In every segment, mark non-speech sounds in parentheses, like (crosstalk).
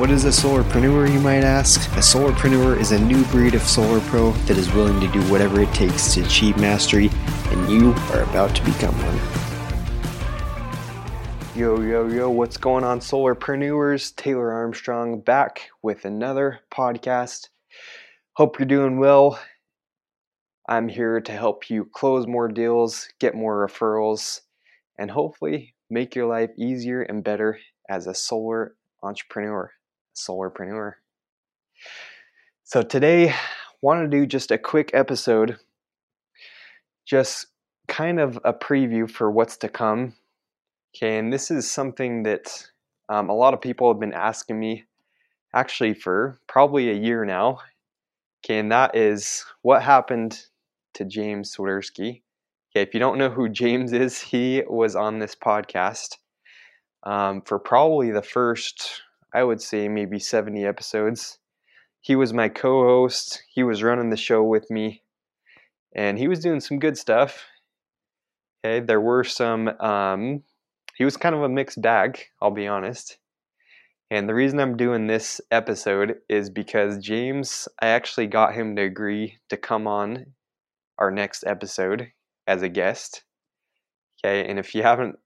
What is a solarpreneur, you might ask? A solarpreneur is a new breed of solar pro that is willing to do whatever it takes to achieve mastery, and you are about to become one. Yo, yo, yo, what's going on, solarpreneurs? Taylor Armstrong back with another podcast. Hope you're doing well. I'm here to help you close more deals, get more referrals, and hopefully make your life easier and better as a solar entrepreneur solarpreneur. So today, want to do just a quick episode, just kind of a preview for what's to come. Okay, and this is something that um, a lot of people have been asking me actually for probably a year now. Okay, and that is what happened to James Swiderski. Okay, if you don't know who James is, he was on this podcast um, for probably the first I would say maybe 70 episodes. He was my co host, he was running the show with me, and he was doing some good stuff. Okay, there were some, um, he was kind of a mixed bag, I'll be honest. And the reason I'm doing this episode is because James, I actually got him to agree to come on our next episode as a guest. Okay, and if you haven't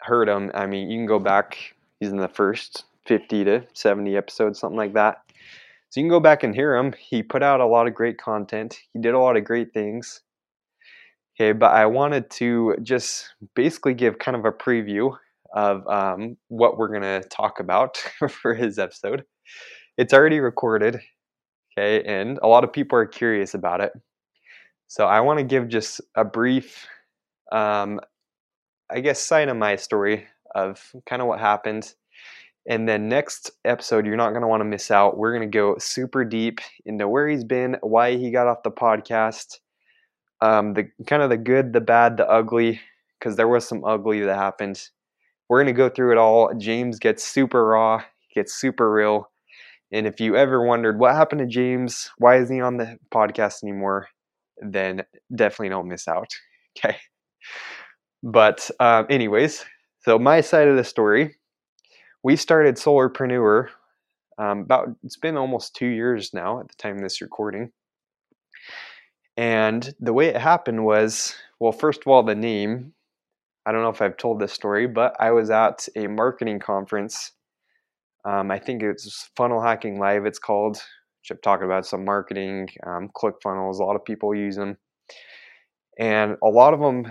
heard him, I mean, you can go back, he's in the first 50 to 70 episodes, something like that. So you can go back and hear him. He put out a lot of great content. He did a lot of great things. Okay, but I wanted to just basically give kind of a preview of um, what we're going to talk about (laughs) for his episode. It's already recorded, okay, and a lot of people are curious about it. So I want to give just a brief, um, I guess, side of my story of kind of what happened and then next episode, you're not going to want to miss out. We're going to go super deep into where he's been, why he got off the podcast, um, the kind of the good, the bad, the ugly, because there was some ugly that happened. We're going to go through it all. James gets super raw, gets super real. And if you ever wondered what happened to James, why isn't he on the podcast anymore, then definitely don't miss out. (laughs) Okay. But, um, anyways, so my side of the story we started Solarpreneur um, about it's been almost two years now at the time of this recording. And the way it happened was, well, first of all, the name. I don't know if I've told this story, but I was at a marketing conference. Um, I think it's Funnel Hacking Live. It's called. I've talked about some marketing, um, ClickFunnels. A lot of people use them, and a lot of them,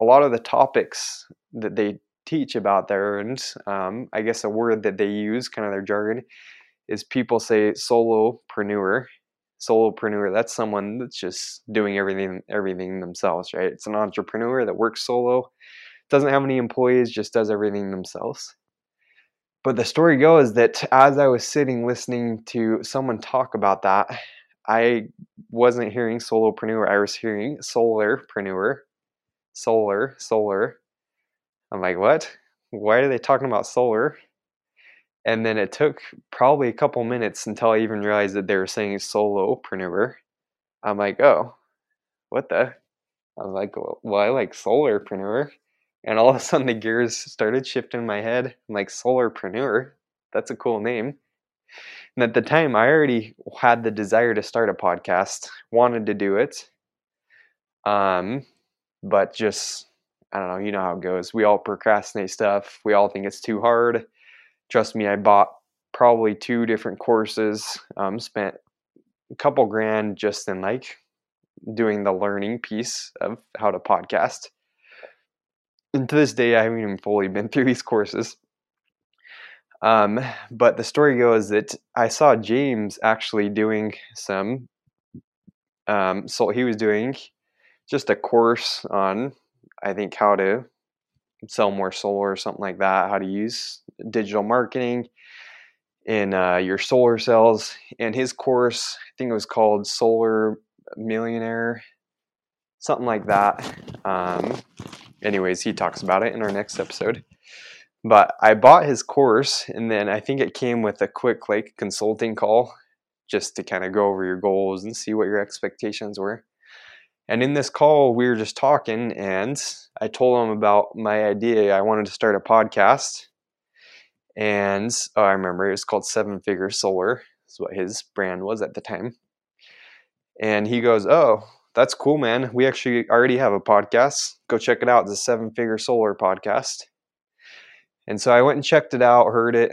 a lot of the topics that they teach about there, and um, I guess a word that they use, kind of their jargon, is people say solopreneur. Solopreneur, that's someone that's just doing everything everything themselves, right? It's an entrepreneur that works solo, doesn't have any employees, just does everything themselves. But the story goes that as I was sitting listening to someone talk about that, I wasn't hearing solopreneur, I was hearing solarpreneur, solar, solar, I'm like, what? Why are they talking about solar? And then it took probably a couple minutes until I even realized that they were saying solopreneur. I'm like, oh, what the? I was like, well, I like solarpreneur. And all of a sudden the gears started shifting in my head. I'm like, solarpreneur? That's a cool name. And at the time, I already had the desire to start a podcast, wanted to do it. Um, but just I don't know, you know how it goes. We all procrastinate stuff. We all think it's too hard. Trust me, I bought probably two different courses, um, spent a couple grand just in like doing the learning piece of how to podcast. And to this day, I haven't even fully been (laughs) through these courses. Um, but the story goes that I saw James actually doing some. Um, so he was doing just a course on I think how to sell more solar or something like that, how to use digital marketing. in uh, your solar cells. And his course, I think it was called Solar Millionaire, something like that. Um, anyways, he talks about it in our next episode. But I bought his course, and then I think it came with a quick like consulting call just to kind of go over your goals and see what your expectations were. And in this call, we were just talking, and I told him about my idea. I wanted to start a podcast. And oh, I remember it was called Seven Figure Solar, is what his brand was at the time. And he goes, Oh, that's cool, man. We actually already have a podcast. Go check it out. It's a Seven Figure Solar podcast. And so I went and checked it out, heard it.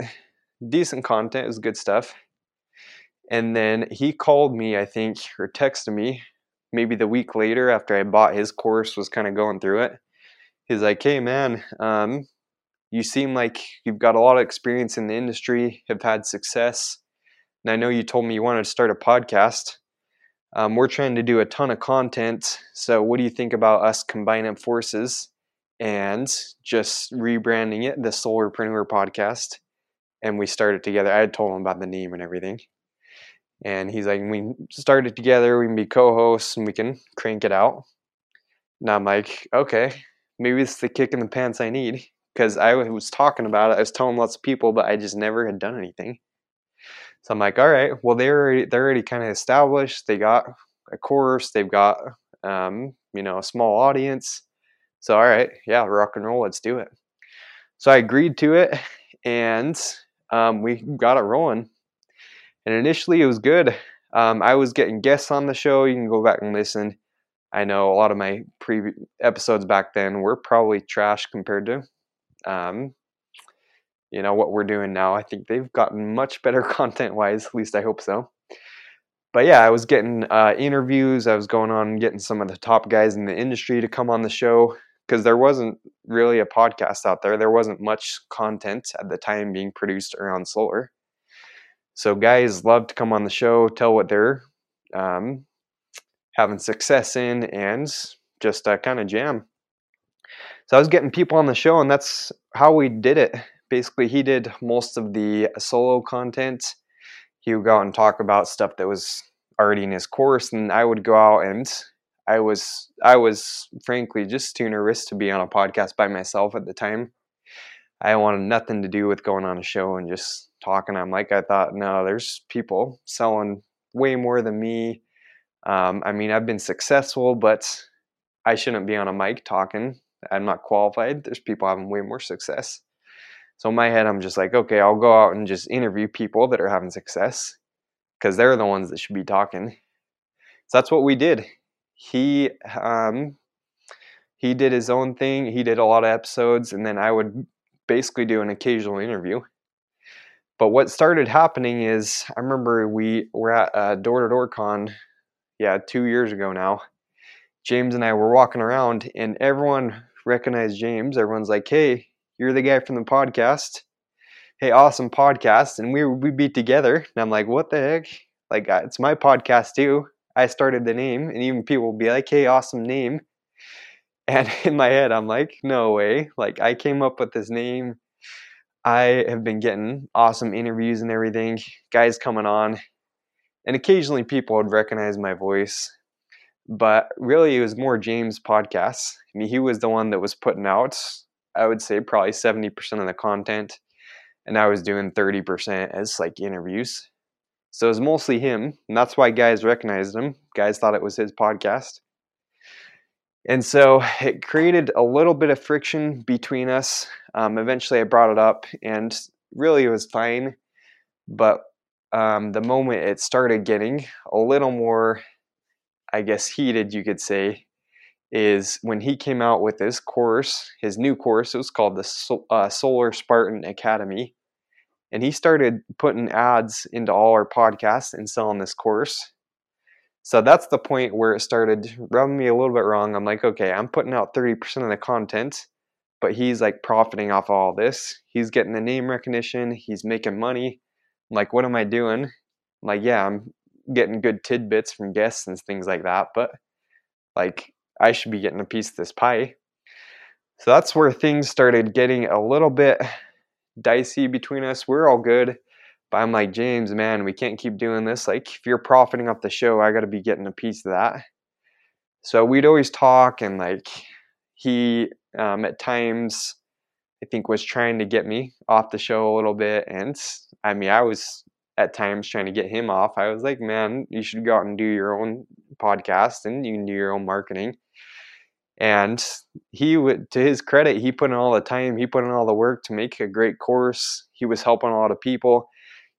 Decent content, it was good stuff. And then he called me, I think, or texted me maybe the week later after I bought his course, was kind of going through it. He's like, hey, man, um, you seem like you've got a lot of experience in the industry, have had success. And I know you told me you wanted to start a podcast. Um, we're trying to do a ton of content. So, what do you think about us combining forces and just rebranding it the Solarpreneur Podcast? And we started together. I had told him about the name and everything. And he's like, we started together, we can be co hosts and we can crank it out. And I'm like, okay, maybe it's the kick in the pants I need. Because I was talking about it, I was telling lots of people, but I just never had done anything. So I'm like, all right, well, they're already, they're already kind of established. They got a course, they've got, um, you know, a small audience. So, all right, yeah, rock and roll, let's do it. So I agreed to it and um, we got it rolling. And initially, it was good. Um, I was getting guests on the show. You can go back and listen. I know a lot of my previous episodes back then were probably trash compared to, um, you know, what we're doing now. I think they've gotten much better (laughs) content wise. At least I hope so. But yeah, I was getting uh, interviews. I was going on getting some of the top guys in the industry to come on the show because there wasn't really a podcast out there. There wasn't much content at the time being produced around solar. So guys love to come on the show, tell what they're um, having success in, and just uh, kind of jam. So I was getting people on the show, and that's how we did it. Basically, he did most of the solo content. He would go out and talk about stuff that was already in his course, and I would go out and I was I was frankly just too nervous to be on a podcast by myself at the time. I wanted nothing to do with going on a show and just talking. I'm like, I thought, no, there's people selling way more than me. Um, I mean, I've been successful, but I shouldn't be on a mic talking. I'm not qualified. There's people having way more success. So in my head, I'm just like, okay, I'll go out and just interview people that are having success because they're the ones that should be talking. So that's what we did. He um, he did his own thing. He did a lot of episodes, and then I would basically do an occasional interview. But what started happening is I remember we were at a door to door con, yeah, two years ago now. James and I were walking around, and everyone recognized James. Everyone's like, "Hey, you're the guy from the podcast. Hey, awesome podcast!" And we we be together, and I'm like, "What the heck? Like, uh, it's my podcast too. I started the name, and even people will be like, "Hey, awesome name." And (laughs) in my head, I'm like, "No way! Like, I came up with this name." I have been getting awesome interviews and everything, guys coming on, and occasionally people would recognize my voice. But really, it was more James' podcasts. I mean, he was the one that was putting out, I would say, probably 70% of the content, and I was doing 30% as like interviews. So it was mostly him, and that's why guys recognized him. Guys thought it was his podcast. And so it created a little bit of friction between us. Um, eventually, I brought it up, and really it was fine. But um, the moment it started getting a little more, I guess, heated, you could say, is when he came out with his course, his new course. It was called the Sol- uh, Solar Spartan Academy. And he started putting ads into all our podcasts and selling this course. So that's the point where it started rubbing me a little bit wrong. I'm like, okay, I'm putting out 30% of the content, but he's like profiting off all this. He's getting the name recognition, he's making money. I'm like, what am I doing? I'm like, yeah, I'm getting good tidbits from guests and things like that, but like I should be getting a piece of this pie. So that's where things started getting a little bit dicey between us. We're all good. But I'm like, James, man, we can't keep doing this. Like, if you're profiting off the show, I got to be getting a piece of that. So we'd always talk, and like, he um, at times, I think, was trying to get me off the show a little bit. And I mean, I was at times trying to get him off. I was like, man, you should go out and do your own podcast and you can do your own marketing. And he would, to his credit, he put in all the time, he put in all the work to make a great course. He was helping a lot of people.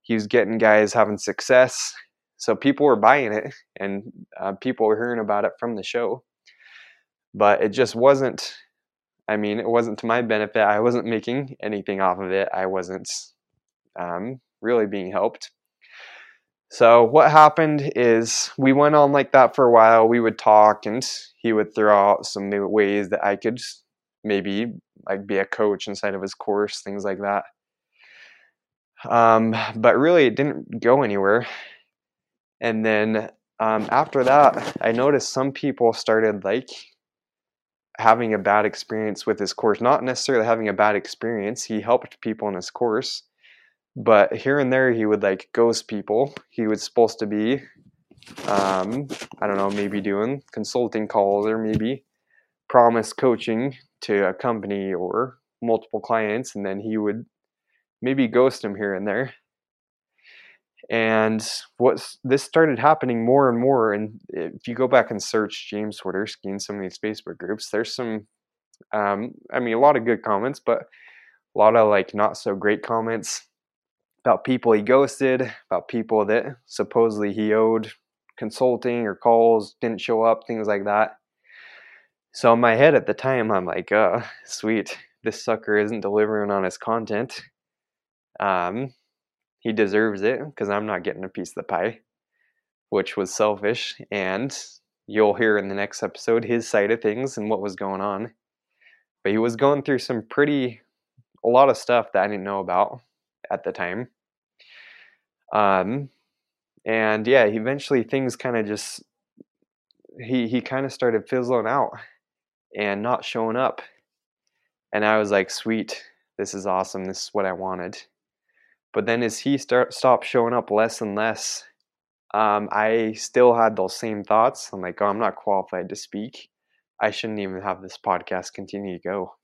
He was getting guys having success. So people were buying it and uh, people were hearing about it from the show. But it just wasn't, I mean, it wasn't to my benefit. I wasn't making anything off of it. I wasn't um, really being helped. So what happened is we went on like that for a while. We would talk and he would throw out some new ways that I could maybe like be a coach inside of his course, things like that. Um, but really it didn't go anywhere. And then um, after that, I noticed some people started like having a bad experience with his course. Not necessarily having a bad experience. He helped people in his course, but here and there he would like ghost people. He was supposed to be, um, I don't know, maybe doing consulting calls or maybe promise coaching to a company or multiple clients, and then he would maybe ghost him here and there. And what this started happening more and more, and if you go back and search James Swiderski in some of these Facebook groups, there's some, um, I mean, a lot of good comments, but a lot of like not so great comments about people he ghosted, about people that supposedly he owed consulting or calls, didn't show up, things like that. So in my head at the time, I'm like, uh, sweet, this sucker isn't delivering on his content. Um, he deserves it because I'm not getting a piece of the pie, which was selfish. And you'll hear in the next episode his side of things and what was going on. But he was going through some pretty, a lot of stuff that I didn't know about at the time. Um, and yeah, eventually things kind of just he he kind of started fizzling out and not showing up. And I was like, "Sweet, this is awesome. This is what I wanted." But then as he start stopped showing up less and less, um, I still had those same thoughts. I'm like, "Oh, I'm not qualified to speak. I shouldn't even have this podcast continue to go."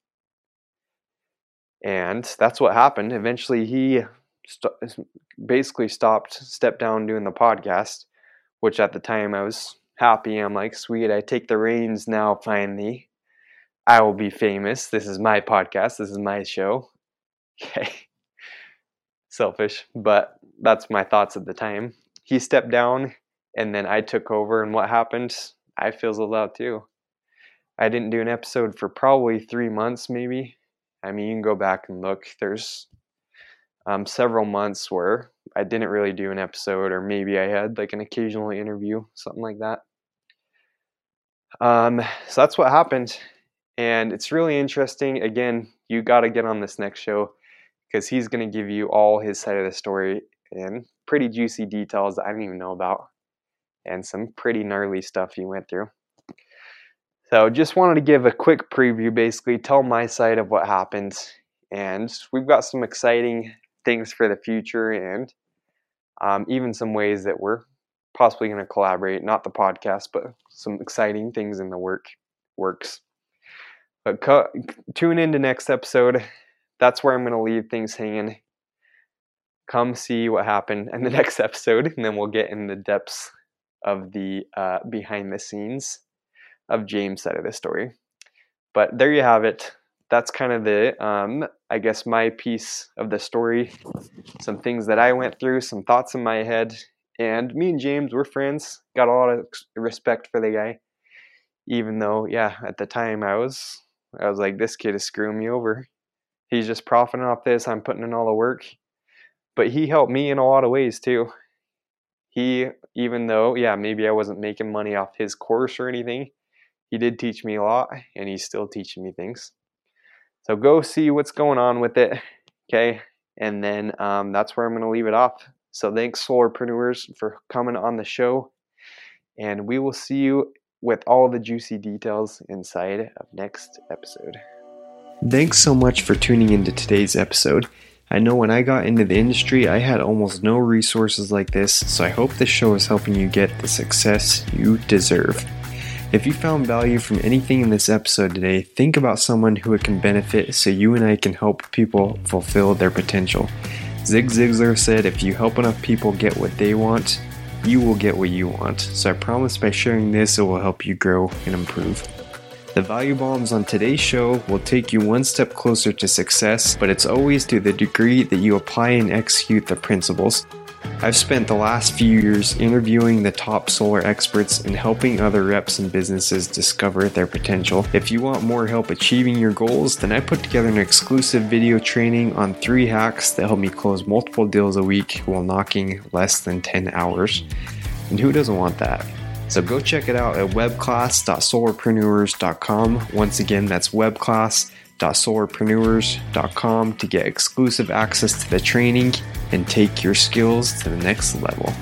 And that's what happened. Eventually, he st- basically stopped, stepped down doing the podcast, which at the time I was happy. I'm like, sweet, I take the reins now finally. I will be famous. This is my podcast. This is my show. (laughs) Okay. Selfish, but that's my thoughts at the time. He stepped down and then I took over, and what happened? I feel fizzled out too. I didn't do an episode for probably three months, maybe. I mean, you can go back and look. There's um, several months where I didn't really do an episode, or maybe I had like an occasional interview, something like that. Um, so that's what happened. And it's really interesting. Again, you got to get on this next show because he's going to give you all his side of the story and pretty juicy details that I didn't even know about and some pretty gnarly stuff he went through. So, just wanted to give a quick preview, basically, tell my side of what happened. And we've got some exciting things for the future and um, even some ways that we're possibly going to collaborate. Not the podcast, but some exciting things in the work works. But tune into next episode. That's where I'm going to leave things hanging. Come see what happened in the (laughs) next episode, and then we'll get in the depths of the uh, behind the scenes of James' side of the story. But there you have it that's kind of the um, i guess my piece of the story some things that i went through some thoughts in my head and me and james were friends got a lot of respect for the guy even though yeah at the time i was i was like this kid is screwing me over he's just profiting off this i'm putting in all the work but he helped me in a lot of ways too he even though yeah maybe i wasn't making money off his course or anything he did teach me a lot and he's still teaching me things so go see what's going on with it. Okay. And then um, that's where I'm going to leave it off. So thanks, Solarpreneurs, for coming on the show. And we will see you with all the juicy details inside of next episode. Thanks so much for tuning into today's episode. I know when I got into the industry, I had almost no resources like this, so I hope this show is helping you get the success you deserve. If you found value from anything in this episode today, think about someone who it can benefit so you and I can help people fulfill their potential. Zig Ziglar said, If you help enough people get what they want, you will get what you want. So I promise by sharing this, it will help you grow and improve. The value bombs on today's show will take you one step closer to success, but it's always to the degree that you apply and execute the principles. I've spent the last few years interviewing the top solar experts and helping other reps and businesses discover their potential. If you want more help achieving your goals, then I put together an exclusive video training on three hacks that help me close multiple deals a week while knocking less than 10 hours. And who doesn't want that? So go check it out at webclass.solarpreneurs.com. Once again, that's webclass.solarpreneurs.com to get exclusive access to the training and take your skills to the next level.